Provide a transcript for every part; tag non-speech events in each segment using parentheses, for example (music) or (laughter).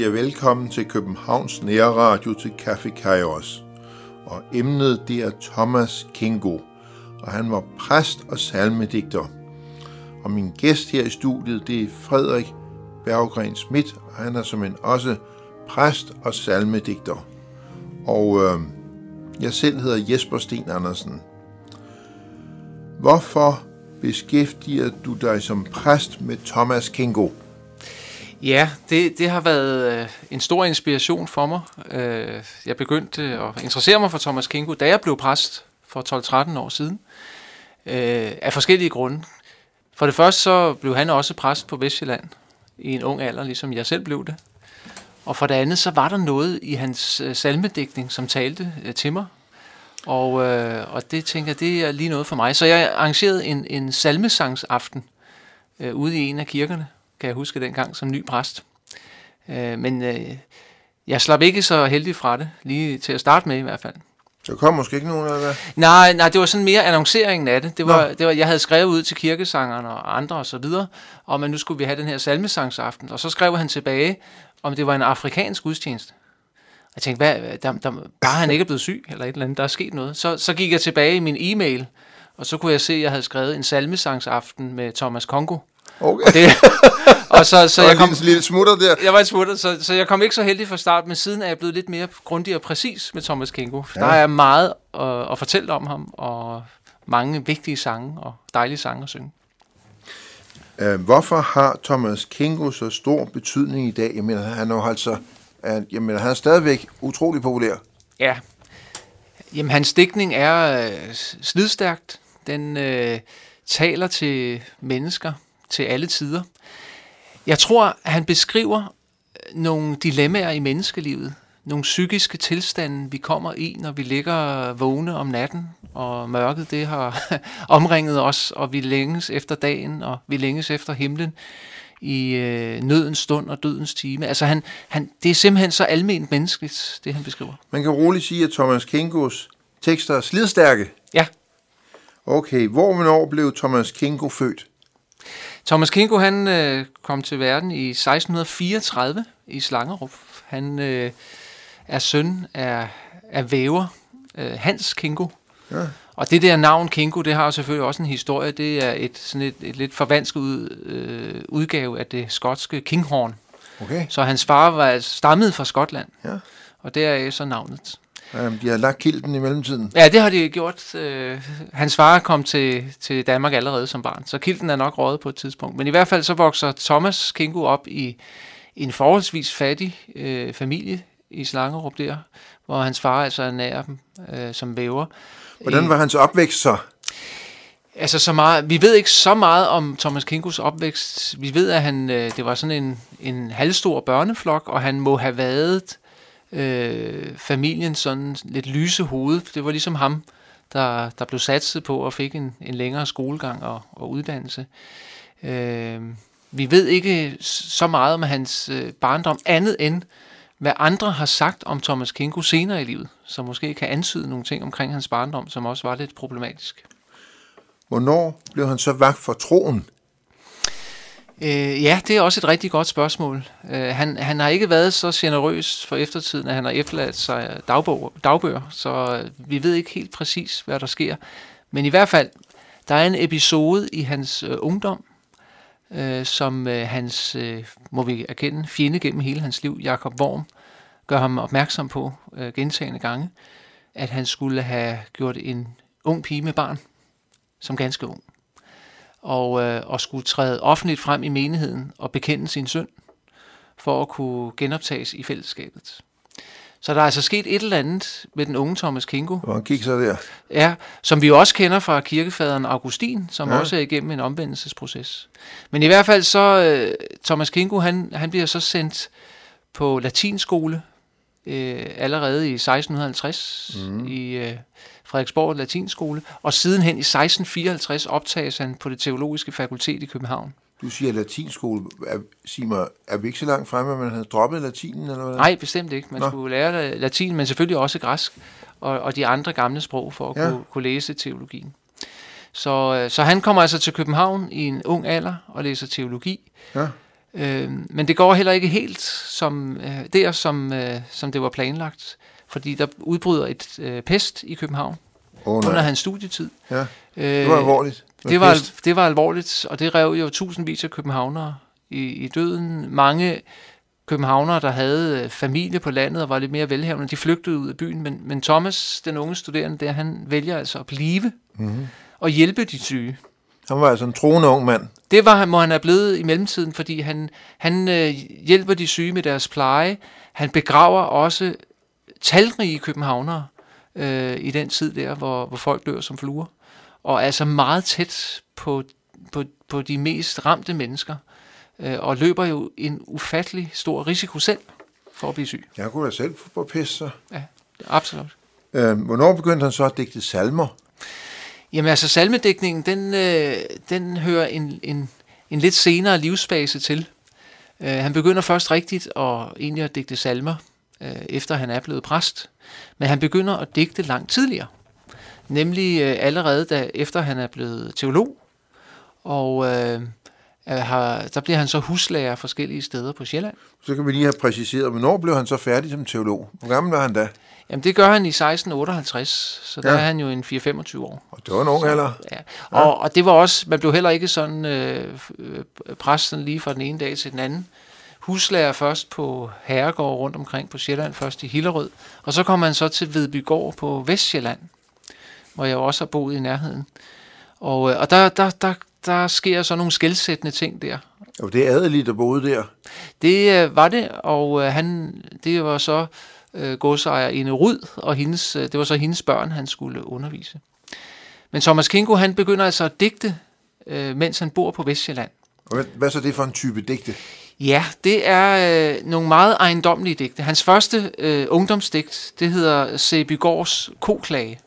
siger velkommen til Københavns Nærradio til Café Kairos. Og emnet det er Thomas Kingo, og han var præst og salmedigter. Og min gæst her i studiet, det er Frederik Berggren Schmidt, og han er som en også præst og salmedigter. Og øh, jeg selv hedder Jesper Sten Andersen. Hvorfor beskæftiger du dig som præst med Thomas Kingo? Ja, det, det har været øh, en stor inspiration for mig. Øh, jeg begyndte at interessere mig for Thomas Kinko, da jeg blev præst for 12-13 år siden. Øh, af forskellige grunde. For det første så blev han også præst på Vestjylland i en ung alder, ligesom jeg selv blev det. Og for det andet så var der noget i hans øh, salmedækning, som talte øh, til mig. Og, øh, og det tænker jeg, det er lige noget for mig. Så jeg arrangerede en, en salmesangsaften øh, ude i en af kirkerne kan jeg huske dengang som ny præst. Øh, men øh, jeg slap ikke så heldig fra det, lige til at starte med i hvert fald. Der kom måske ikke nogen af det? Nej, nej, det var sådan mere annonceringen af det. Det var, det var, jeg havde skrevet ud til kirkesangerne og andre og så videre, om at nu skulle vi have den her salmesangsaften. Og så skrev han tilbage, om det var en afrikansk gudstjeneste. Jeg tænkte, hvad, der, der, bare han ikke er blevet syg, eller et eller andet, der er sket noget. Så, så gik jeg tilbage i min e-mail, og så kunne jeg se, at jeg havde skrevet en salmesangsaften med Thomas Kongo. Okay. Og, det, (laughs) og så, så jeg kom, lille smutter der. Jeg var smutter, så, så jeg kom ikke så heldig fra start, men siden er jeg blevet lidt mere grundig og præcis med Thomas Kingo. Ja. Der er meget at, at fortælle om ham, og mange vigtige sange og dejlige sange at synge. Uh, hvorfor har Thomas Kingo så stor betydning i dag? Jeg mener, han er altså, uh, jeg mener, han er stadigvæk utrolig populær. Ja. Jamen, hans dækning er uh, slidstærkt. Den uh, taler til mennesker til alle tider. Jeg tror, at han beskriver nogle dilemmaer i menneskelivet, nogle psykiske tilstande, vi kommer i, når vi ligger vågne om natten, og mørket det har (laughs) omringet os, og vi længes efter dagen, og vi længes efter himlen i øh, nødens stund og dødens time. Altså han, han, det er simpelthen så alment menneskeligt, det han beskriver. Man kan roligt sige, at Thomas Kingos tekster er slidstærke. Ja. Okay, hvor hvornår blev Thomas Kingo født? Thomas Kingo han øh, kom til verden i 1634 i Slangerup. Han øh, er søn af, af væver øh, Hans Kingo. Ja. Og det der navn Kingo, det har selvfølgelig også en historie. Det er et, sådan et, et lidt forvansket ud, øh, udgave af det skotske Kinghorn. Okay. Så hans far var stammet fra Skotland. Ja. Og der er så navnet. Um, de har lagt kilden i mellemtiden. Ja, det har de gjort. Øh, hans far kom til, til Danmark allerede som barn, så kilden er nok røget på et tidspunkt. Men i hvert fald så vokser Thomas Kingo op i, en forholdsvis fattig øh, familie i Slangerup der, hvor hans far altså er nær dem øh, som væver. Hvordan var hans opvækst så? Altså så meget, vi ved ikke så meget om Thomas Kingos opvækst. Vi ved, at han, øh, det var sådan en, en halvstor børneflok, og han må have været øh, familien sådan lidt lyse hoved. Det var ligesom ham, der, der blev satset på og fik en, en længere skolegang og, og uddannelse. Øh, vi ved ikke så meget om hans øh, barndom, andet end hvad andre har sagt om Thomas Kinko senere i livet, som måske kan antyde nogle ting omkring hans barndom, som også var lidt problematisk. Hvornår blev han så vagt for troen? Øh, ja, det er også et rigtig godt spørgsmål. Øh, han, han har ikke været så generøs for eftertiden, at han har efterladt sig dagbog, dagbøger, så øh, vi ved ikke helt præcis, hvad der sker. Men i hvert fald, der er en episode i hans øh, ungdom, øh, som øh, hans, øh, må vi erkende, fjende gennem hele hans liv, Jakob Worm, gør ham opmærksom på øh, gentagende gange, at han skulle have gjort en ung pige med barn, som ganske ung og, øh, og skulle træde offentligt frem i menigheden og bekende sin synd, for at kunne genoptages i fællesskabet. Så der er altså sket et eller andet med den unge Thomas Kingo. Hvor han gik så der. Ja, som vi også kender fra kirkefaderen Augustin, som ja. også er igennem en omvendelsesproces. Men i hvert fald så, øh, Thomas Kingo, han, han bliver så sendt på latinskole øh, allerede i 1650 mm. i øh, Frederiksborg Latinskole, og sidenhen i 1654 optages han på det teologiske fakultet i København. Du siger latinskole. Er, sig mig, er vi ikke så langt fremme, at man havde droppet latinen? Eller hvad? Nej, bestemt ikke. Man Nå. skulle lære latin, men selvfølgelig også græsk og, og de andre gamle sprog for at ja. kunne, kunne læse teologien. Så, øh, så han kommer altså til København i en ung alder og læser teologi. Ja. Øh, men det går heller ikke helt som, øh, der, som, øh, som det var planlagt, fordi der udbryder et øh, pest i København Oh, under hans studietid. Ja, Øh, det var alvorligt. Med det var, pest. det var alvorligt, og det rev jo tusindvis af københavnere i, i døden. Mange københavnere, der havde øh, familie på landet og var lidt mere velhavende, de flygtede ud af byen, men, men Thomas, den unge studerende der, han vælger altså at blive Mhm. og hjælpe de syge. Han var altså en troende ung mand. Det var, han- må han have blevet i mellemtiden, fordi han, han øh, hjælper de syge med deres pleje. Han begraver også talrige københavnere øh, i den tid der, hvor, hvor folk dør som fluer. Og er altså meget tæt på, på, på de mest ramte mennesker. Øh, og løber jo en ufattelig stor risiko selv for at blive syg. Jeg kunne da selv få pest, så. Ja, absolut. Øh, hvornår begyndte han så at digte salmer? Jamen altså, salmedækningen, den, øh, den hører en, en, en lidt senere livsfase til. Øh, han begynder først rigtigt at, egentlig at digte salmer, øh, efter han er blevet præst. Men han begynder at digte langt tidligere. Nemlig øh, allerede da, efter han er blevet teolog. Og øh, er- har, der bliver han så huslærer forskellige steder på Sjælland. Så kan vi lige have præciseret, hvornår blev han så færdig som teolog? Hvor gammel var han da? Jamen det gør han i 1658, så der Ja. er han jo en 4-25 år. Og det var en ung alder. Ja. Og, og det var også, man blev heller ikke sådan øh, øh, præsten lige fra den ene dag til den anden. Huslærer først på herregård rundt omkring på Sjælland, først i Hillerød, og så kom han så til Vedbygård på Vestjylland, hvor jeg også har boet i nærheden. Og, øh, og der, der, der, der sker så nogle skældsættende ting der. Og det er adeligt, der boede der. Det øh, var det, og øh, han, det var så øh, godsejer Ine Ryd, og hendes, øh, det var så hendes børn, han skulle undervise. Men Thomas Kingo, han begynder altså at digte, øh, mens han bor på Vestjylland. Hvad, hvad så det for en type digte? Ja, det er øh, nogle meget ejendommelige digte. Hans første øh, ungdomsdigt, det hedder Sebygårds Koklage.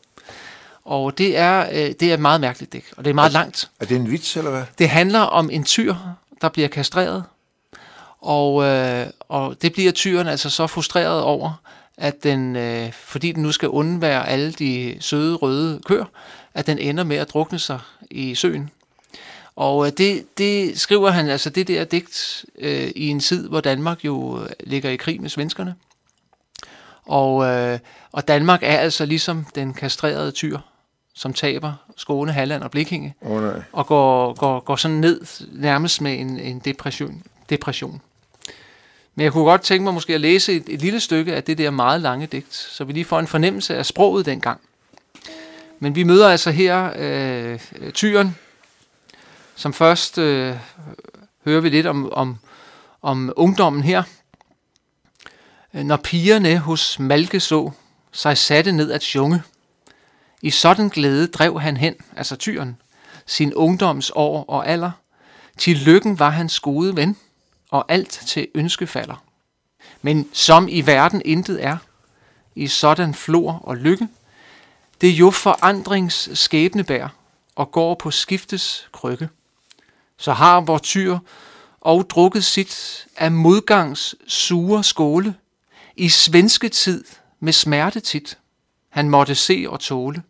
Og det er, øh, det er et meget mærkeligt digt, og det er meget langt. Er det en vits, eller hvad? Det handler om en tyr, der bliver kastreret, og, øh, og det bliver tyren altså så frustreret over, at den, øh, fordi den nu skal undvære alle de søde røde køer, at den ender med at drukne sig i søen. Og øh, det, det skriver han, altså det der digt, øh, i en tid, hvor Danmark jo øh, ligger i krig med svenskerne. Og, øh, og Danmark er altså ligesom den kastrerede tyr, som taber Skåne, Halland og Blikkinge Åh oh, nej. og går, går, går sådan ned nærmest med en, en depression, depression. Men jeg kunne godt tænke mig måske at læse et, et lille stykke af det der meget lange digt, så vi lige får en fornemmelse af sproget dengang. Men vi møder altså her øh, tyren, som først øh, hører vi lidt om, om, om ungdommen her. Øh, når pigerne hos Malke så sig satte ned at sjunge, i sådan glæde drev han hen, altså tyren, sin ungdoms år og alder. Til lykken var hans gode ven, og alt til ønske falder. Men som i verden intet er, i sådan flor og lykke, det jo forandrings skæbnebær, og går på skiftes krykke. Så har vor tyr og drukket sit af modgangs sure skåle, i svenske tid med smerte tit, han måtte se og tåle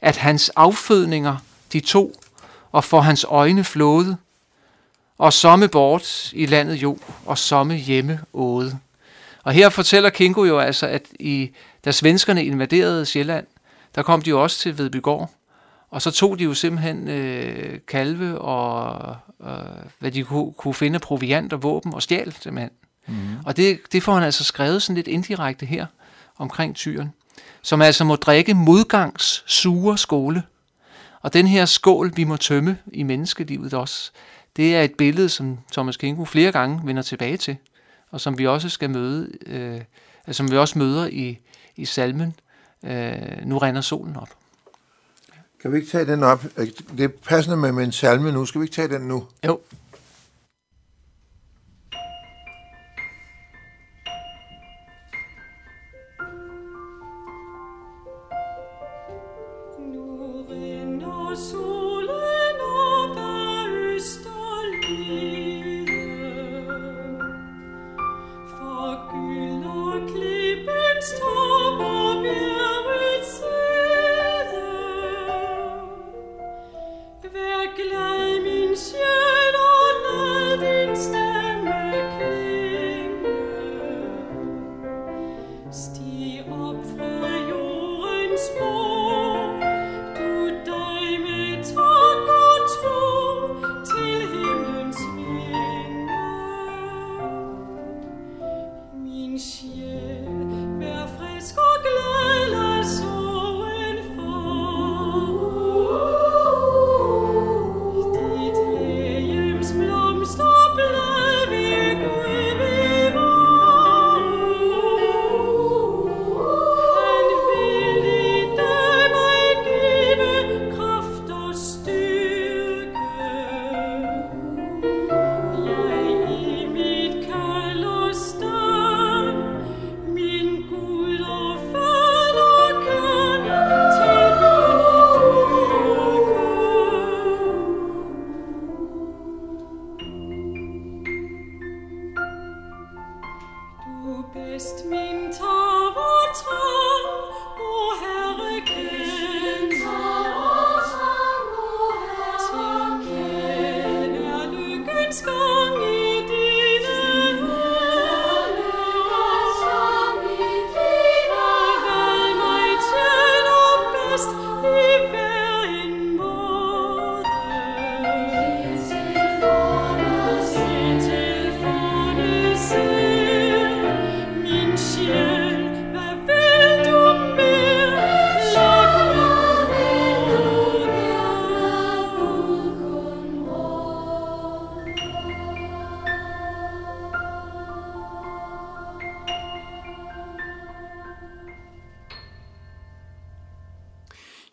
at hans affødninger de to, og for hans øjne flåede, og somme bort i landet jo, og somme hjemme åde. Og her fortæller Kingo jo altså, at i, da svenskerne invaderede Sjælland, der kom de jo også til Vedbygård, og så tog de jo simpelthen øh, kalve og øh, hvad de kunne, kunne finde proviant og våben og stjal simpelthen. Mm. Og det, det får han altså skrevet sådan lidt indirekte her omkring tyren som altså må drikke modgangs sure skåle. Og den her skål, vi må tømme i menneskelivet også, det er et billede, som Thomas Kingo flere gange vender tilbage til, og som vi også skal møde, øh, som vi også møder i, i salmen, øh, Nu render solen op. Kan vi ikke tage den op? Øh, det er passende med, min salme nu. Skal vi ikke tage den nu? Jo.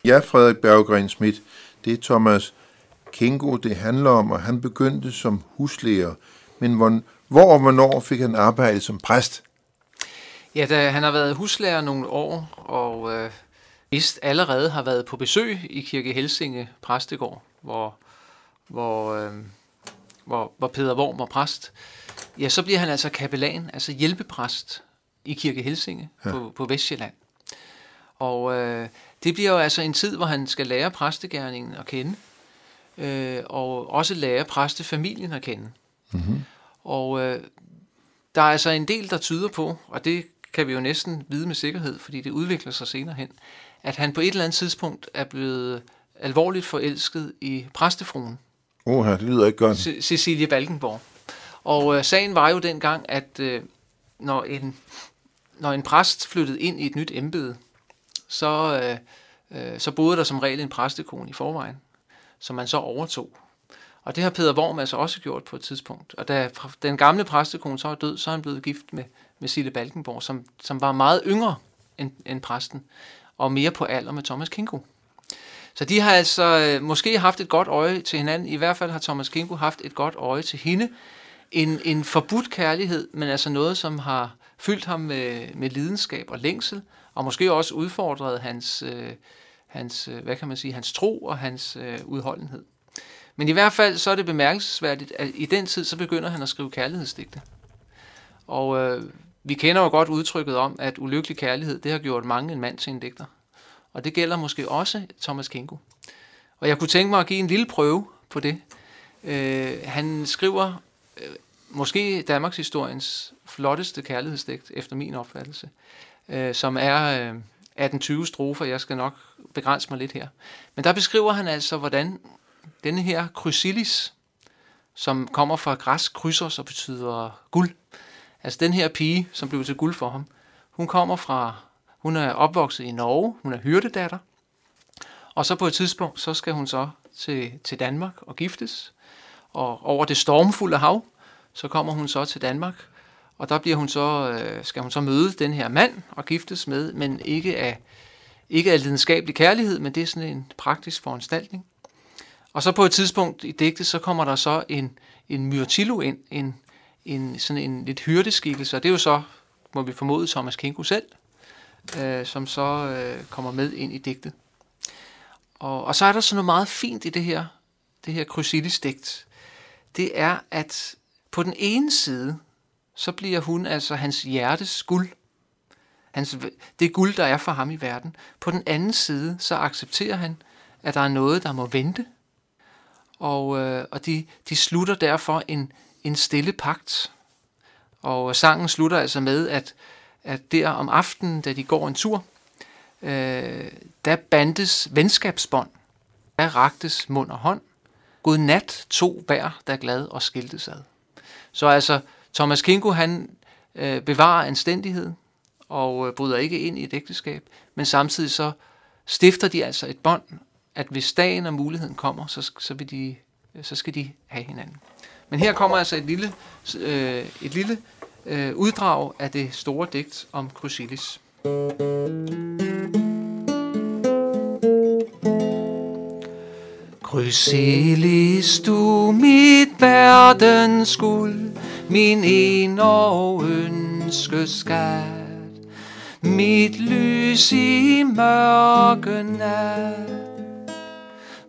Ja, Frederik Berggren Schmidt, det er Thomas Kingo, det handler om, og han begyndte som huslærer. Men hvor, hvor og hvornår fik han arbejde som præst? Ja, da han har været huslærer nogle år, og øh, vist allerede har været på besøg i Kirke Helsinge præstegård, hvor, hvor, øh, hvor, hvor Peter Worm var præst, ja, så bliver han altså kapellan, altså hjælpepræst i Kirke Helsinge ja. på, på Vestjylland. Og øh, det bliver jo altså en tid, hvor han skal lære præstegærningen at kende, øh, og også lære præstefamilien at kende. Mm-hmm. Og øh, der er altså en del, der tyder på, og det kan vi jo næsten vide med sikkerhed, fordi det udvikler sig senere hen, at han på et eller andet tidspunkt er blevet alvorligt forelsket i præstefruen, Åh, det lyder ikke godt. Ce- Cecilie Balkenborg. Og øh, sagen var jo dengang, at øh, når, en, når en præst flyttede ind i et nyt embede, så, øh, øh, så boede der som regel en præstekone i forvejen, som man så overtog. Og det har Peter Worm altså også gjort på et tidspunkt. Og da den gamle præstekone så er død, så er han blevet gift med, med Sille Balkenborg, som, som var meget yngre end, end præsten, og mere på alder med Thomas Kinko. Så de har altså øh, måske haft et godt øje til hinanden. I hvert fald har Thomas Kinko haft et godt øje til hende. En, en forbudt kærlighed, men altså noget, som har fyldt ham med, med lidenskab og længsel, og måske også udfordret hans, øh, hans, øh, hvad kan man sige, hans tro og hans øh, udholdenhed. Men i hvert fald så er det bemærkelsesværdigt, at i den tid, så begynder han at skrive kærlighedsdigte. Og øh, vi kender jo godt udtrykket om, at ulykkelig kærlighed, det har gjort mange en mand til en digter. Og det gælder måske også Thomas Kinko. Og jeg kunne tænke mig at give en lille prøve på det. Øh, han skriver øh, måske Danmarks historiens flotteste kærlighedsdigt, efter min opfattelse, øh, som er øh, 18-20 strofer. Jeg skal nok begrænse mig lidt her. Men der beskriver han altså, hvordan denne her krysilis, som kommer fra græsk krydsos og betyder guld, altså den her pige, som blev til guld for ham, hun kommer fra, hun er opvokset i Norge, hun er hyrdedatter, og så på et tidspunkt, så skal hun så til, til Danmark og giftes, og over det stormfulde hav, så kommer hun så til Danmark, og der bliver hun så, øh, skal hun så møde den her mand og giftes med, men ikke af, ikke af lidenskabelig kærlighed, men det er sådan en praktisk foranstaltning. Og så på et tidspunkt i digtet, så kommer der så en, en myrtillo ind, en, en, sådan en lidt hyrdeskikkelse, og det er jo så, må vi formode, Thomas Kinko selv, øh, som så øh, kommer med ind i digtet. Og, og så er der sådan noget meget fint i det her, det her Chrysilis-digt. Det er, at på den ene side, så bliver hun altså hans hjertes guld. Hans, det guld, der er for ham i verden. På den anden side, så accepterer han, at der er noget, der må vente. Og, øh, og de, de slutter derfor en, en stille pagt. Og sangen slutter altså med, at, at der om aftenen, da de går en tur, øh, der bandes venskabsbånd. Der raktes mund og hånd. God nat, to hver, der glad og skiltes ad. Så altså, Thomas Kinko, han øh, bevarer anstændighed og øh, bryder ikke ind i et ægteskab, men samtidig så stifter de altså et bånd, at hvis dagen og muligheden kommer, så, så, vil de, øh, så skal de have hinanden. Men her kommer altså et lille, øh, et lille øh, uddrag af det store digt om Chrysilis. Chrysilis, du mit verdens guld, min en og ønskeskat, mit lys i mørke nat.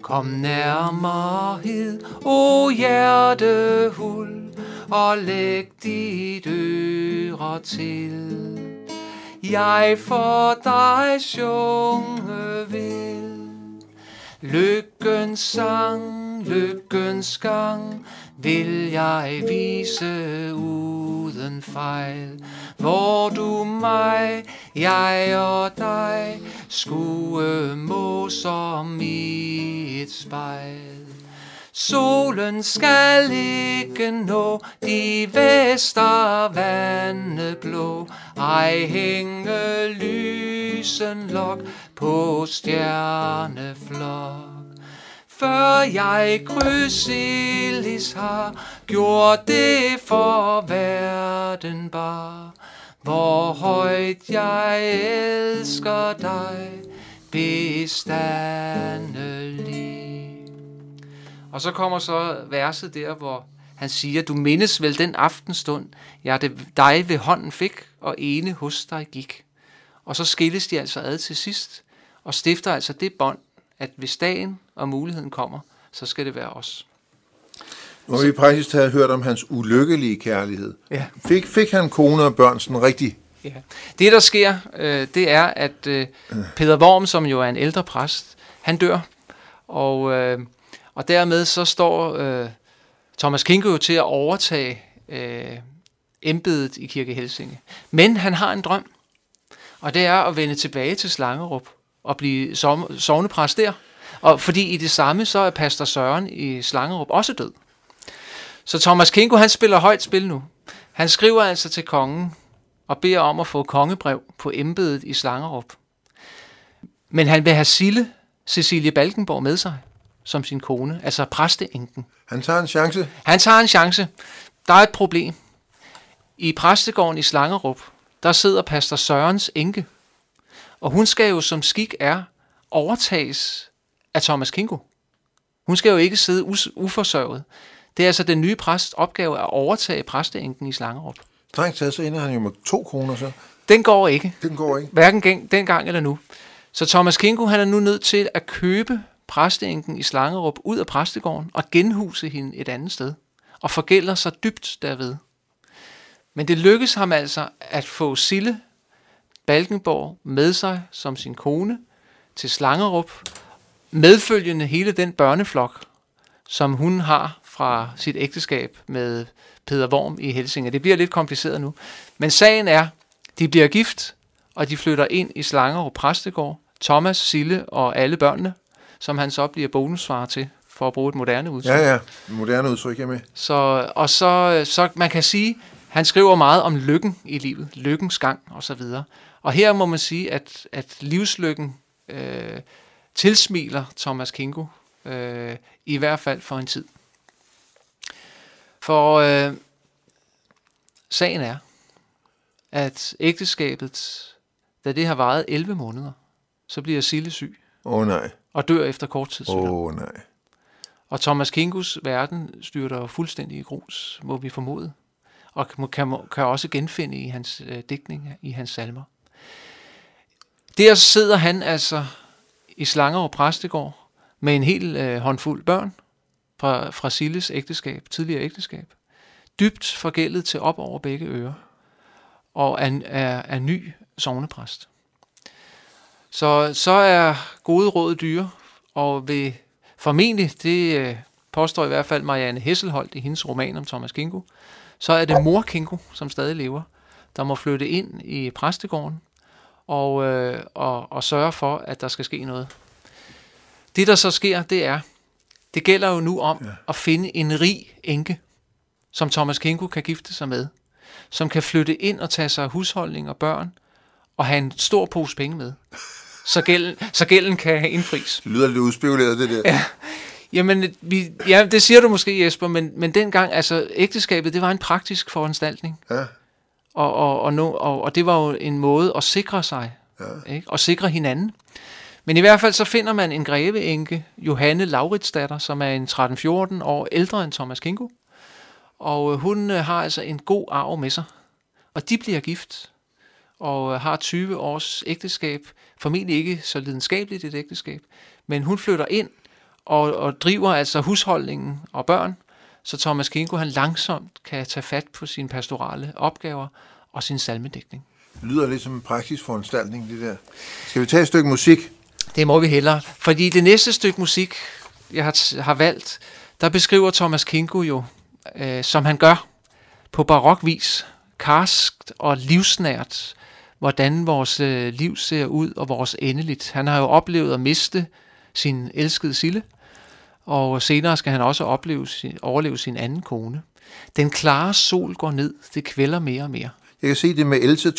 Kom nærmere hed, o hjertehul, og læg dit øre til. Jeg for dig sjunge vil. Lykkens sang, lykkens gang, vil jeg vise uden fejl. Hvor du mig, jeg og dig, skue må som i et spejl. Solen skal ikke nå de vester vande blå, ej hænge lysen lok på stjerneflok. Før jeg krydselis har gjort det for verden bar, hvor højt jeg elsker dig bestandelig. Og så kommer så verset der, hvor han siger, du mindes vel den aftenstund, jeg det dig ved hånden fik, og ene hos dig gik. Og så skilles de altså ad til sidst, og stifter altså det bånd, at hvis dagen og muligheden kommer, så skal det være os. Nu har vi præcis havde hørt om hans ulykkelige kærlighed. Ja. Fik, fik han kone og børn sådan rigtig? Ja. Det, der sker, øh, det er, at øh, Peter Worm, som jo er en ældre præst, han dør, og, øh, og dermed så står øh, Thomas Kinko jo til at overtage øh, embedet i Kirke Helsinge. Men han har en drøm, og det er at vende tilbage til Slangerup og blive sovnepræst der. Og fordi i det samme, så er pastor Søren i Slangerup også død. Så Thomas Kinko, han spiller højt spil nu. Han skriver altså til kongen og beder om at få kongebrev på embedet i Slangerup. Men han vil have Sille, Cecilie Balkenborg, med sig som sin kone, altså præsteenken. Han tager en chance. Han tager en chance. Der er et problem. I præstegården i Slangerup, der sidder pastor Sørens enke. Og hun skal jo som skik er overtages af Thomas Kinko. Hun skal jo ikke sidde uforsørget. Det er altså den nye præst opgave at overtage præsteenken i Slangerup. Strengt taget, så ender han jo med to kroner, så. Den går ikke. Den går ikke. Hverken gen- dengang eller nu. Så Thomas Kinko han er nu nødt til at købe præsteenken i Slangerup ud af præstegården og genhuse hende et andet sted. Og forgælder sig dybt derved. Men det lykkes ham altså at få Sille Balkenborg med sig som sin kone til Slangerup, medfølgende hele den børneflok, som hun har fra sit ægteskab med Peter Worm i Helsinge. Det bliver lidt kompliceret nu. Men sagen er, de bliver gift, og de flytter ind i Slangerup Præstegård. Thomas, Sille og alle børnene, som han så bliver bonusfar til, for at bruge et moderne udtryk. Ja, ja. Moderne udtryk, jeg med. Så, og så, så man kan sige, han skriver meget om lykken i livet, lykkens gang og så videre. Og her må man sige, at, at livslykken øh, tilsmiler Thomas Kingo, øh, i hvert fald for en tid. For øh, sagen er, at ægteskabet, da det har varet 11 måneder, så bliver Sille syg Åh oh, nej. og dør efter kort tid. Åh oh, nej. Og Thomas Kingos verden styrter fuldstændig i grus, må vi formode, og kan, kan, kan også genfinde i hans øh, digtning, i hans salmer. Der sidder han altså i Slangerup Præstegård med en hel øh, håndfuld børn fra, fra Silles ægteskab, tidligere ægteskab, dybt forgældet til op over begge ører, og er, er, er ny sovnepræst. Så, så er gode råd dyre, og ved formentlig, det øh, påstår i hvert fald Marianne Hesselholdt i hendes roman om Thomas Kingo, så er det mor Kingo, som stadig lever, der må flytte ind i præstegården og, øh, og, og sørge for, at der skal ske noget. Det, der så sker, det er, det gælder jo nu om ja. at finde en rig enke, som Thomas Kinko kan gifte sig med, som kan flytte ind og tage sig af husholdning og børn, og have en stor pose penge med, så gælden, så gælden kan indfries. Det lyder lidt udspekuleret, det der. Ja. Jamen, vi, ja, det siger du måske, Jesper, men, men dengang, altså ægteskabet, det var en praktisk foranstaltning. Ja. Og, og, og, no, og, og det var jo en måde at sikre sig, ja. ikke? og sikre hinanden. Men i hvert fald så finder man en greveenke, Johanne Lauritsdatter, som er en 13-14 år ældre end Thomas Kinko. Og øh, hun øh, har altså en god arv med sig. Og de bliver gift og øh, har 20 års ægteskab. Formentlig ikke så lidenskabeligt et ægteskab. Men hun flytter ind og, og driver altså husholdningen og børn, så Thomas Kinko han langsomt kan tage fat på sine pastorale opgaver og sin salmedækning. Det lyder lidt som en praktisk foranstaltning, det der. Skal vi tage et stykke musik? Det må vi hellere. Fordi det næste stykke musik, jeg har, har valgt, der beskriver Thomas Kinko jo, øh, som han gør på barokvis, karskt og livsnært, hvordan vores øh, liv ser ud og vores endeligt. Han har jo oplevet at miste sin elskede Sille, og senere skal han også opleve sin, overleve sin anden kone. Den klare sol går ned, det kvælder mere og mere. Jeg kan se det med Else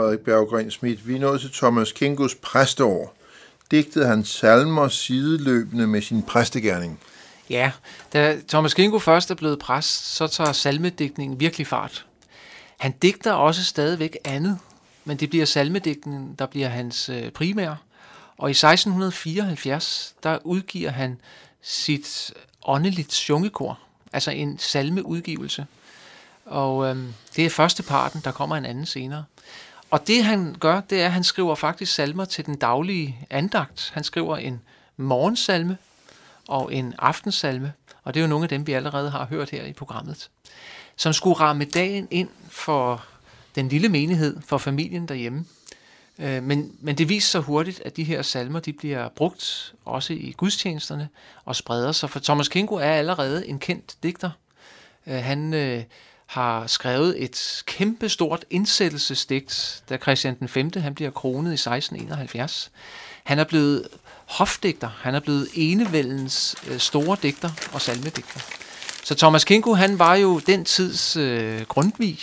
Frederik Berggren Schmidt. Vi er nået til Thomas Kingos præsteår. Digtede han salmer sideløbende med sin præstegærning. Ja, da Thomas Kingo først er blevet præst, så tager salmedigtningen virkelig fart. Han digter også stadigvæk andet, men det bliver salmedigtningen, der bliver hans øh, primære. Og i 1674, der udgiver han sit åndeligt sjungekor, altså en salmeudgivelse. Og øhm, det er første parten, der kommer en anden senere. Og det han gør, det er, at han skriver faktisk salmer til den daglige andagt. Han skriver en morgensalme og en aftensalme, og det er jo nogle af dem, vi allerede har hørt her i programmet, som skulle ramme dagen ind for den lille menighed, for familien derhjemme. Øh, men, men det viser sig hurtigt, at de her salmer de bliver brugt også i gudstjenesterne og spreder sig. For Thomas Kingo er allerede en kendt digter. Øh, han øh, har skrevet et kæmpestort indsættelsesdigt, da Christian den 5. han bliver kronet i 1671. Han er blevet hofdigter, han er blevet enevældens øh, store digter og salmedigter. Så Thomas Kingo, han var jo den tids øh, Grundtvig,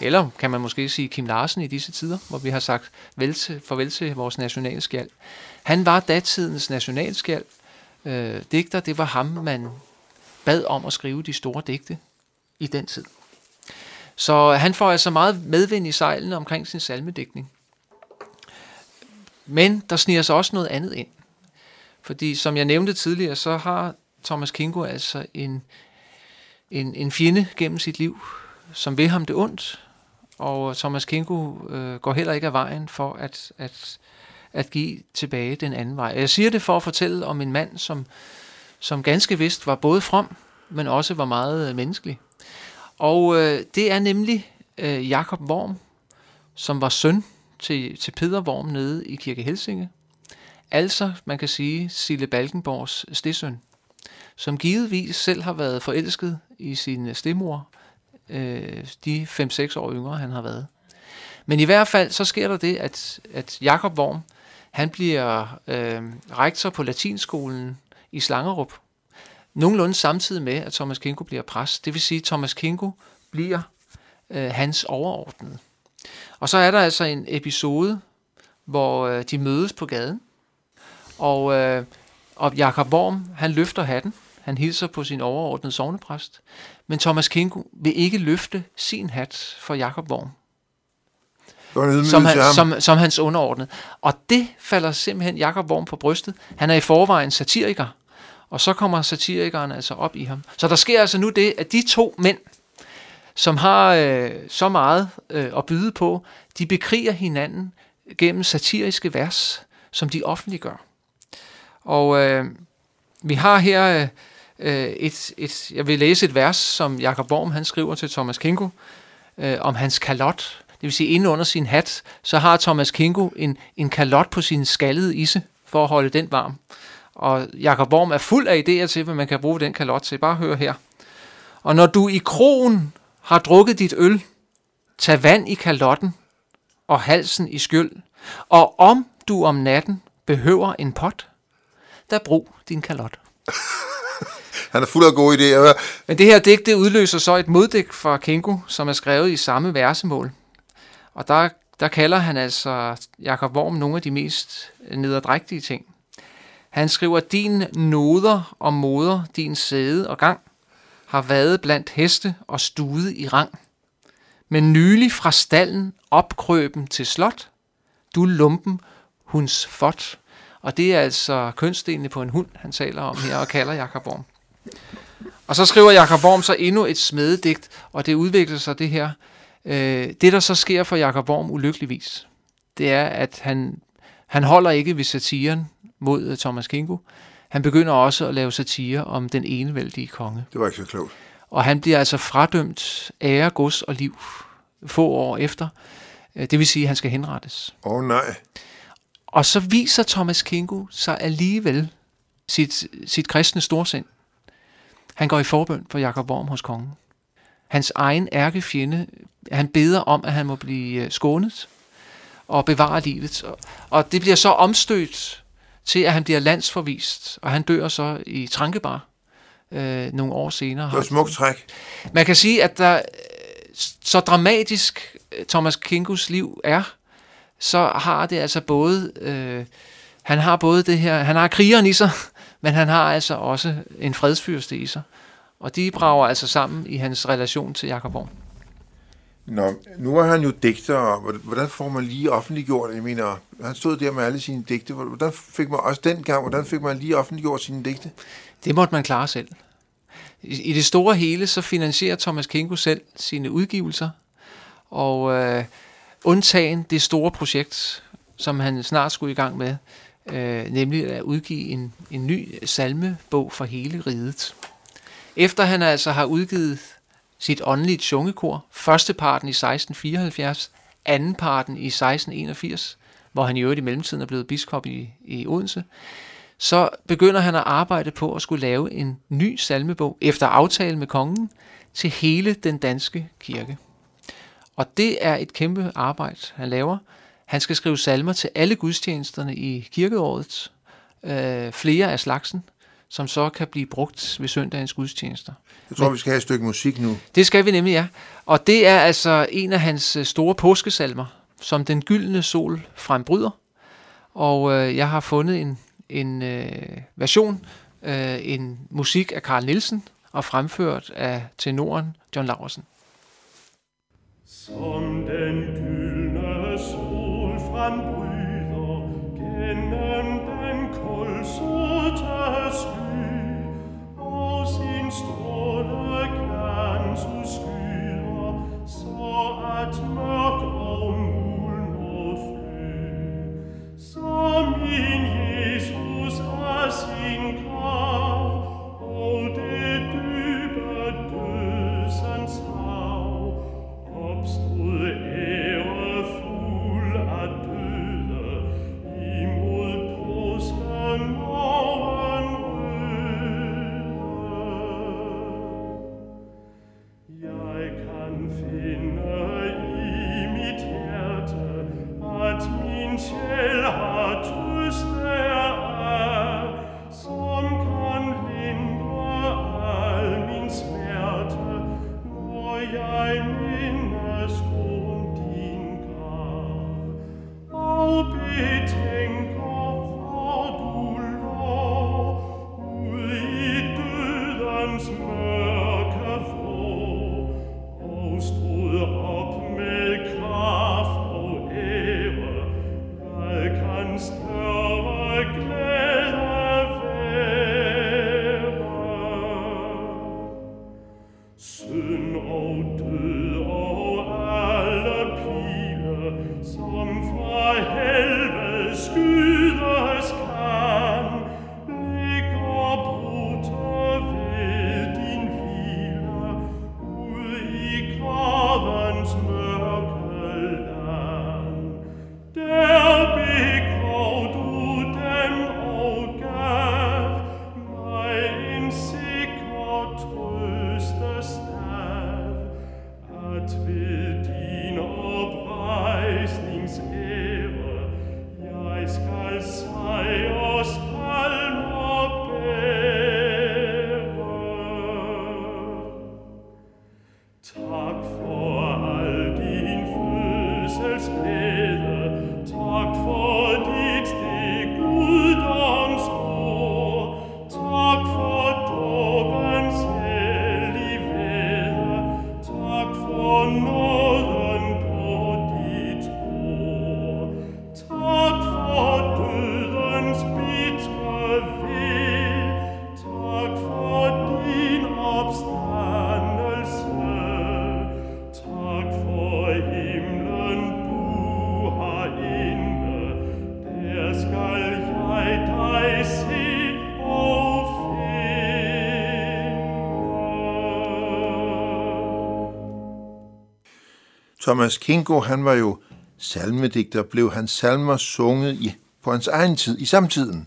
eller kan man måske sige Kim Larsen i disse tider, hvor vi har sagt vel til, farvel til vores nationalskjald. Han var datidens nationalskjald. Øh, digter, det var ham, man bad om at skrive de store digte i den tid. Så han får altså meget medvind i sejlene omkring sin salmedækning. Men der sniger sig også noget andet ind. Fordi som jeg nævnte tidligere, så har Thomas Kingo altså en, en, en fjende gennem sit liv, som vil ham det ondt. Og Thomas Kingo øh, går heller ikke af vejen for at, at, at give tilbage den anden vej. Jeg siger det for at fortælle om en mand, som, som ganske vist var både from, men også var meget menneskelig. Og øh, det er nemlig øh, Jakob Worm, som var søn til, til Peder Worm nede i Kirke Helsinge. Altså, man kan sige, Sille Balkenborgs stedsøn, som givetvis selv har været forelsket i sin stemor, øh, de 5-6 år yngre han har været. Men i hvert fald, så sker der det, at, at Jakob Worm, han bliver øh, rektor på latinskolen i Slangerup, nogenlunde samtidig med, at Thomas Kinko bliver præst. Det vil sige, at Thomas Kinko bliver øh, hans overordnede. Og så er der altså en episode, hvor øh, de mødes på gaden, og, øh, og Jakob Worm, han løfter hatten, han hilser på sin overordnede sovnepræst, men Thomas Kinko vil ikke løfte sin hat for Jakob Worm, som, han, som, som hans underordnede. Og det falder simpelthen Jakob Worm på brystet. Han er i forvejen satiriker, og så kommer satirikeren altså op i ham. Så der sker altså nu det, at de to mænd, som har øh, så meget øh, at byde på, de bekriger hinanden gennem satiriske vers, som de offentliggør. Og øh, vi har her øh, øh et, et, jeg vil læse et vers, som Jakob Worm han skriver til Thomas Kinko, øh, om hans kalot. Det vil sige, inde under sin hat, så har Thomas Kinko en, en kalot på sin skaldede isse, for at holde den varm. Og Jakob Worm er fuld af idéer til, hvad man kan bruge den kalot til. Bare hør her. Og når du i krogen har drukket dit øl, tag vand i kalotten og halsen i skyld. Og om du om natten behøver en pot, der brug din kalot. (laughs) Han er fuld af gode idéer. Men det her digt, det udløser så et moddigt fra Kenko, som er skrevet i samme versemål. Og der, der kalder han altså Jakob Worm nogle af de mest nederdrægtige ting. Han skriver, din noder og moder, din sæde og gang, har været blandt heste og stude i rang. Men nylig fra stallen opkrøben til slot, du lumpen huns fot. Og det er altså kønsdelene på en hund, han taler om her og kalder Jakob Worm. Og så skriver Jakob Worm så endnu et smededigt, og det udvikler sig det her. Øh, det, der så sker for Jakob Worm ulykkeligvis, det er, at han, han holder ikke ved satiren mod øh, Thomas Kingo. Han begynder også at lave satire om den enevældige konge. Det var ikke så klogt. Og han bliver altså fradømt ære, gods og liv få år efter. Øh, det vil sige, at han skal henrettes. Åh oh, nej. Og så viser Thomas Kingo sig alligevel sit, sit kristne storsind. Han går i forbøn for Jakob Worm hos kongen. Hans egen ærkefjende, han beder om, at han må blive øh, skånet og bevare livet. Og det bliver så omstødt til, at han bliver landsforvist, og han dør så i Trankebar øh, nogle år senere. Det var smukt træk. Man kan sige, at der så dramatisk øh, Thomas Kingos liv er, så har det altså både, øh, han har både det her, han har krigeren i sig, (laughs) men han har altså også en fredsfyrste i sig. Og de brager altså sammen i hans relation til Jakob Worm. Nå, nu er han jo digter, og hvordan får man lige offentliggjort, jeg mener, han stod der med alle sine digte, hvordan fik man også dengang, hvordan fik man lige offentliggjort sine digte? Det måtte man klare selv. I, det store hele, så finansierer Thomas Kinko selv sine udgivelser, og øh, undtagen det store projekt, som han snart skulle i gang med, øh, nemlig at udgive en, en ny salmebog for hele riget. Efter han altså har udgivet sit åndelige tjungekor, første parten i 1674, anden parten i 1681 hvor han i øvrigt i mellemtiden er blevet biskop i, i Odense, så begynder han at arbejde på at skulle lave en ny salmebog efter aftale med kongen til hele den danske kirke. Og det er et kæmpe arbejde, han laver. Han skal skrive salmer til alle gudstjenesterne i kirkeåret, øh, flere af slagsen, som så kan blive brugt ved søndagens gudstjenester. Jeg tror, vi skal have et stykke musik nu. Det skal vi nemlig, ja. Og det er altså en af hans øh, store påskesalmer, som den gyldne sol frembryder. Og øh, jeg har fundet en, en øh, version, øh, en musik af Carl Nielsen, og fremført af tenoren John Laursen. Som den gyldne sol frembryder Triumph, my Helve's, Güter's Thomas Kingo, han var jo salmedigter, blev hans salmer sunget i, på hans egen tid, i samtiden.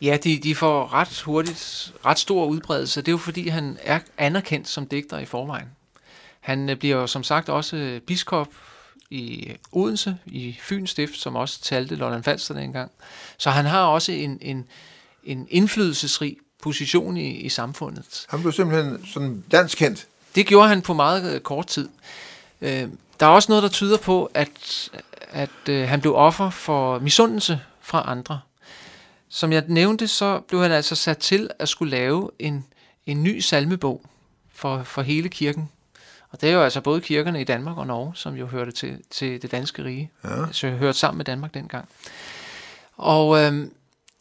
Ja, de, de får ret hurtigt, ret stor udbredelse. Det er jo fordi, han er anerkendt som digter i forvejen. Han øh, bliver jo som sagt også øh, biskop i Odense, i Fyns Stift, som også talte Lolland Falster dengang. Så han har også en, en, en indflydelsesrig position i, i samfundet. Han blev simpelthen sådan landskendt. Det gjorde han på meget øh, kort tid. Øh, der er også noget, der tyder på, at, at øh, han blev offer for misundelse fra andre. Som jeg nævnte, så blev han altså sat til at skulle lave en, en ny salmebog for, for hele kirken. Og det er jo altså både kirkerne i Danmark og Norge, som jo hørte til, til det danske rige. Ja. Så hørte sammen med Danmark dengang. Og øhm,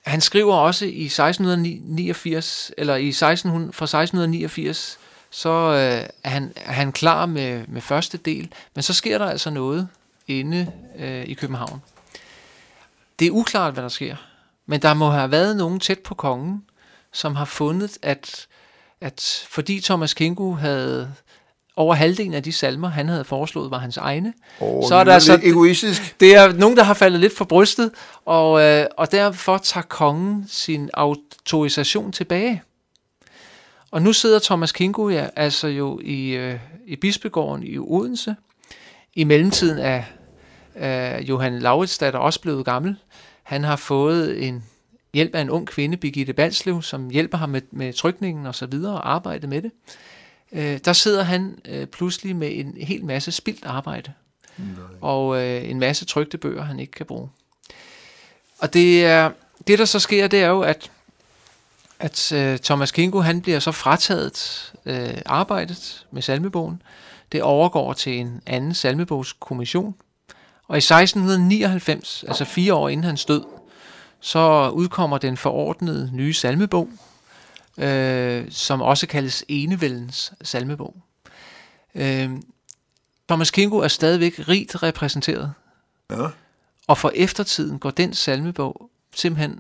han skriver også i 1689, eller i 1600, fra 1689, så øh, er, han, er han klar med, med første del, men så sker der altså noget inde øh, i København. Det er uklart, hvad der sker, men der må have været nogen tæt på kongen, som har fundet, at, at fordi Thomas Kingo havde over halvdelen af de salmer, han havde foreslået, var hans egne. Oh, Så er der altså- lidt egoistisk. Det er nogen, der har faldet lidt for brystet, og, øh, og derfor tager kongen sin autorisation tilbage. Og nu sidder Thomas Kingo ja, altså jo i, øh, i bispegården i Odense. I mellemtiden er øh, Johan Lauritsdatter også blevet gammel. Han har fået en hjælp af en ung kvinde, Birgitte Balslev, som hjælper ham med, med trykningen og så videre og arbejde med det. Øh, der sidder han øh, pludselig med en hel masse spildt arbejde. Nej. Og øh, en masse trygte bøger, han ikke kan bruge. Og det, er, det der så sker, det er jo, at, at øh, Thomas Kingo, han bliver så frataget øh, arbejdet med salmebogen. Det overgår til en anden salmebogskommission. Og i 1699, altså fire år inden hans død, så udkommer den forordnede nye salmebog, øh, som også kaldes Enevældens salmebog. Øh, Thomas Kingo er stadigvæk rigt repræsenteret, Ja. og for eftertiden går den salmebog simpelthen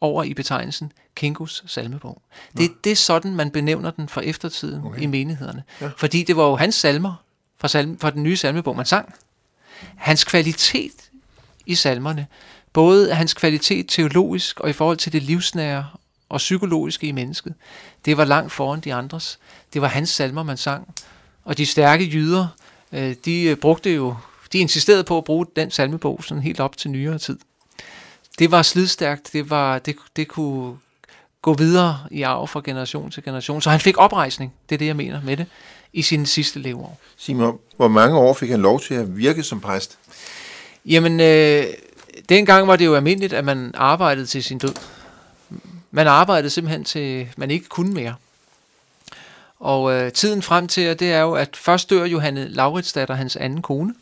over i betegnelsen Kingos salmebog. Det, det er sådan, man benævner den for eftertiden okay. i menighederne. Ja. Fordi det var jo hans salmer fra, salme, fra den nye salmebog, man sang. Hans kvalitet i salmerne, både hans kvalitet teologisk og i forhold til det livsnære og psykologiske i mennesket, det var langt foran de andres. Det var hans salmer, man sang. Og de stærke jyder, øh, de brugte jo, de insisterede på at bruge den salmebog sådan helt op til nyere tid. Det var slidstærkt, det, var, det, det kunne gå videre i arv fra generation til generation. Så han fik oprejsning, det er det, jeg mener med det, i sine sidste leveår. Simon, hvor mange år fik han lov til at virke som præst? Jamen, øh, dengang var det jo almindeligt, at man arbejdede til sin død. Man arbejdede simpelthen til, man ikke kunne mere. Og øh, tiden frem til, det er jo, at først dør Johanne Lauritsdatter, hans anden kone.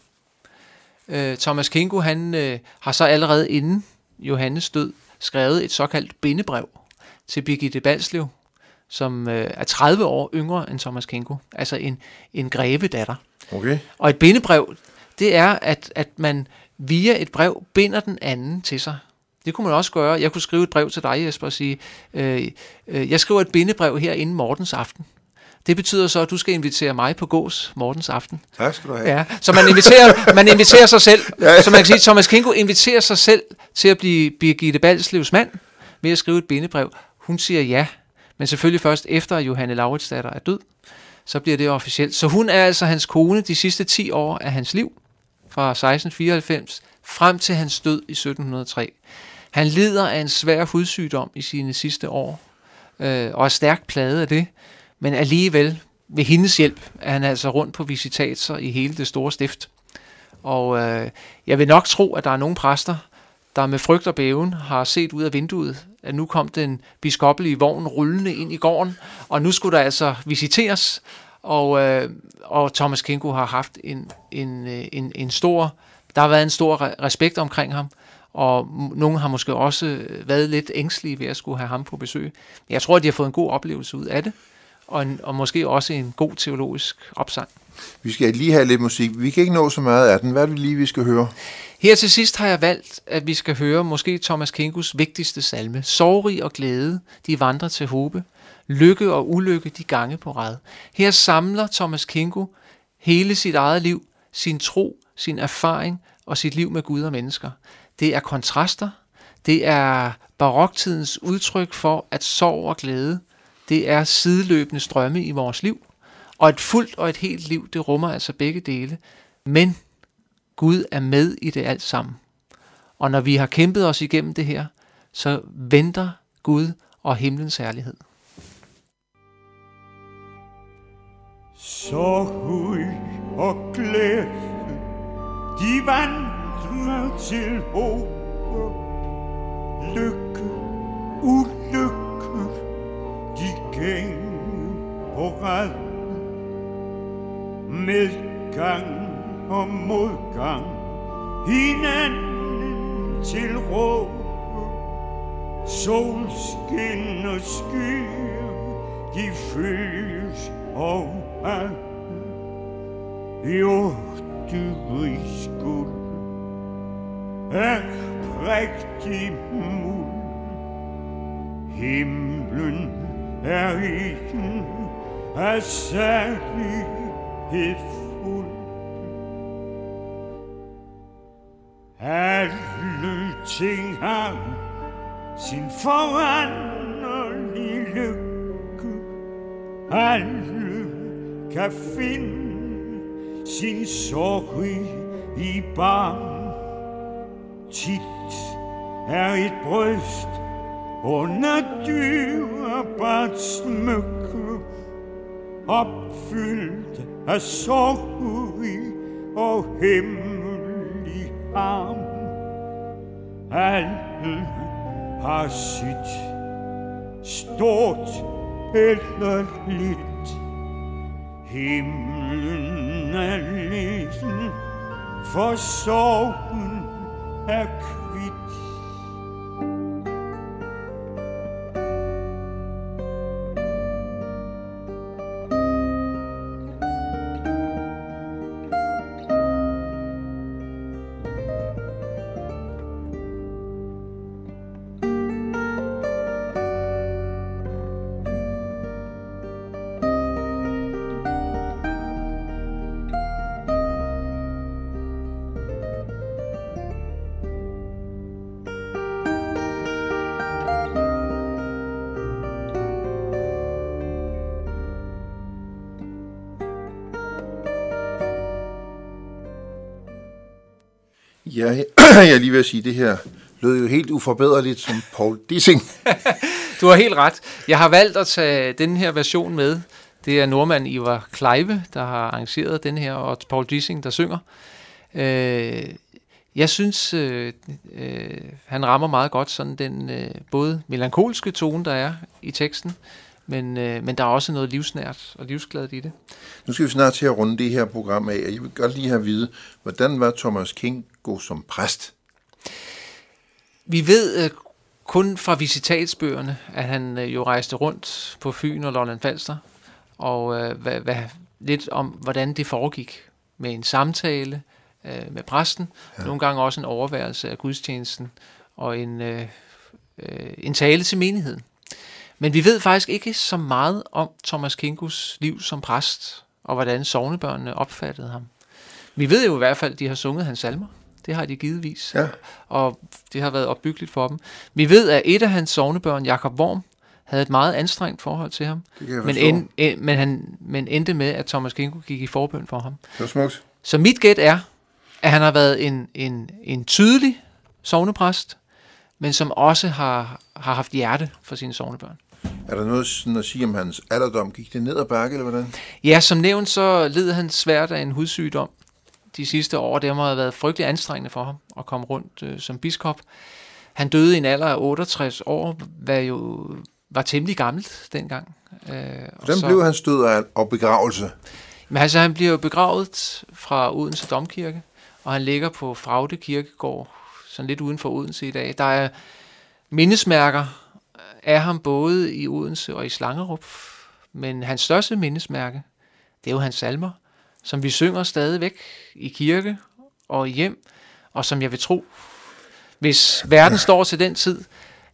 Øh, Thomas Kingo, han øh, har så allerede inden Johannes død skrevet et såkaldt bindebrev til Birgitte Balslev, som øh, er 30 år yngre end Thomas Kingo, altså en, en grevedatter. Okay. Og et bindebrev, det er, at, at man via et brev binder den anden til sig. Det kunne man også gøre. Jeg kunne skrive et brev til dig, Jesper, og sige, øh, øh, jeg skriver et bindebrev her inden Mortens aften. Det betyder så, at du skal invitere mig på gås Mortens aften. Tak skal du have. Ja, så man inviterer, man inviterer sig selv. Så man kan sige, Thomas Kingo inviterer sig selv til at blive Birgitte Balslevs mand ved at skrive et bindebrev. Hun siger ja, men selvfølgelig først efter, at Johanne Lauritsdatter er død. Så bliver det officielt. Så hun er altså hans kone de sidste 10 år af hans liv, fra 1694 frem til hans død i 1703. Han lider af en svær hudsygdom i sine sidste år, øh, og er stærkt plaget af det, men alligevel ved hendes hjælp er han altså rundt på visitater i hele det store stift. Og øh, jeg vil nok tro, at der er nogle præster, der med frygt og bæven har set ud af vinduet, at nu kom den biskoppelige vogn rullende ind i gården, og nu skulle der altså visiteres, og, øh, og Thomas Kinko har haft en, en, øh, en, en stor, der har været en stor respekt omkring ham, og nogen har måske også været lidt ængstelige ved at skulle have ham på besøg. Jeg tror, at de har fået en god oplevelse ud af det, og, en, og måske også en god teologisk opsang. Vi skal lige have lidt musik. Vi kan ikke nå så meget af den. Hvad er det lige, vi skal høre? Her til sidst har jeg valgt, at vi skal høre måske Thomas Kinkus vigtigste salme. Sorgrig og glæde, de vandrer til håbe. Lykke og ulykke, de gange på rad. Her samler Thomas Kinko hele sit eget liv, sin tro, sin erfaring og sit liv med Gud og mennesker. Det er kontraster. Det er baroktidens udtryk for, at sorg og glæde, det er sideløbende strømme i vores liv. Og et fuldt og et helt liv, det rummer altså begge dele. Men Gud er med i det alt sammen. Og når vi har kæmpet os igennem det her, så venter Gud og himlens herlighed. Sorg og glæde, de vandrer til håb. Lykke, ud eller lidt. Himlen er liden, for sorgen er kød jeg lige ved at sige, det her lød jo helt uforbederligt som Paul Dissing. (laughs) Du har helt ret. Jeg har valgt at tage den her version med. Det er nordmanden Ivar Kleive, der har arrangeret den her, og Paul Dissing, der synger. Øh, jeg synes, øh, øh, han rammer meget godt sådan den øh, både melankolske tone, der er i teksten, men, øh, men der er også noget livsnært og livsgladt i det. Nu skal vi snart til at runde det her program af, og jeg vil godt lige have at vide, hvordan var Thomas King god som præst? Vi ved øh, kun fra visitatsbøgerne, at han øh, jo rejste rundt på Fyn og Lolland Falster, og øh, hvad, hvad, lidt om, hvordan det foregik med en samtale øh, med præsten, ja. nogle gange også en overværelse af gudstjenesten, og en, øh, øh, en tale til menigheden. Men vi ved faktisk ikke så meget om Thomas Kinkus liv som præst, og hvordan sovnebørnene opfattede ham. Vi ved jo i hvert fald, at de har sunget hans salmer. Det har de givetvis. Ja. Og det har været opbyggeligt for dem. Vi ved, at et af hans sovnebørn, Jakob Worm, havde et meget anstrengt forhold til ham. Men, end, end, men, han, men endte med, at Thomas Kinko gik i forbøn for ham. Det var smukt. Så mit gæt er, at han har været en, en, en tydelig sovnepræst, men som også har, har haft hjerte for sine sovnebørn. Er der noget sådan at sige om hans alderdom? Gik det ned ad bakke, eller hvordan? Ja, som nævnt, så led han svært af en hudsygdom de sidste år. Det må have været frygtelig anstrengende for ham at komme rundt øh, som biskop. Han døde i en alder af 68 år, hvad jo var temmelig gammelt dengang. Øh, og Hvordan blev hans død af og begravelse? Men altså, han bliver jo begravet fra Odense Domkirke, og han ligger på Fraude Kirkegård, sådan lidt uden for Odense i dag. Der er mindesmærker af ham både i Odense og i Slangerup, men hans største mindesmærke, det er jo hans salmer, som vi synger stadigvæk i kirke og i hjem, og som jeg vil tro, hvis verden står til den tid,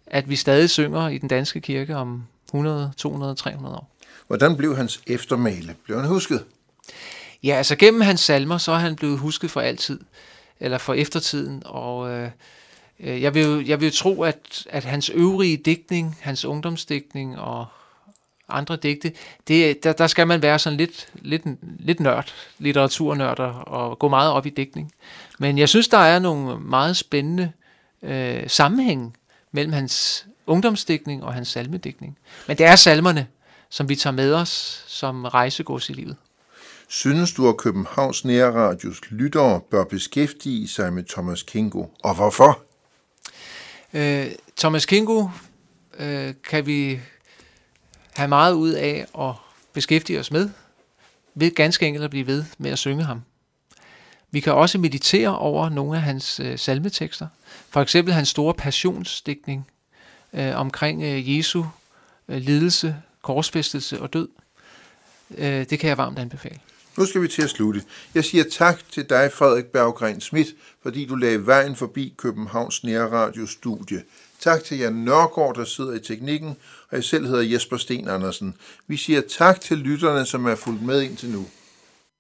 at vi stadig synger i den danske kirke om 100, 200, 300 år. Hvordan blev hans eftermæle? Blev han husket? Ja, altså gennem hans salmer, så er han blevet husket for altid, eller for eftertiden, og øh, øh, jeg, vil, jeg vil tro, at, at hans øvrige digtning, hans ungdomsdigtning og andre digte, det, der, der skal man være sådan lidt, lidt, lidt nørd, litteraturnørder, og gå meget op i digtning. Men jeg synes, der er nogle meget spændende øh, sammenhæng mellem hans ungdomsdigtning og hans salmedigtning. Men det er salmerne, som vi tager med os som rejsegods i livet. Synes du, at Københavns Nærradios lyttere bør beskæftige sig med Thomas Kingo? Og hvorfor? Øh, Thomas Kingo øh, kan vi have meget ud af at beskæftige os med, ved ganske enkelt at blive ved med at synge ham. Vi kan også meditere over nogle af hans øh, salmetekster. For eksempel hans store passionsdækning øh, omkring øh, Jesu øh, lidelse, korsfæstelse og død. Øh, det kan jeg varmt anbefale. Nu skal vi til at slutte. Jeg siger tak til dig, Frederik Berggren Schmidt, fordi du lagde vejen forbi Københavns Nærradio studie. Tak til Jan Nørgaard, der sidder i teknikken, og jeg selv hedder Jesper Sten Andersen. Vi siger tak til lytterne, som er fulgt med indtil nu.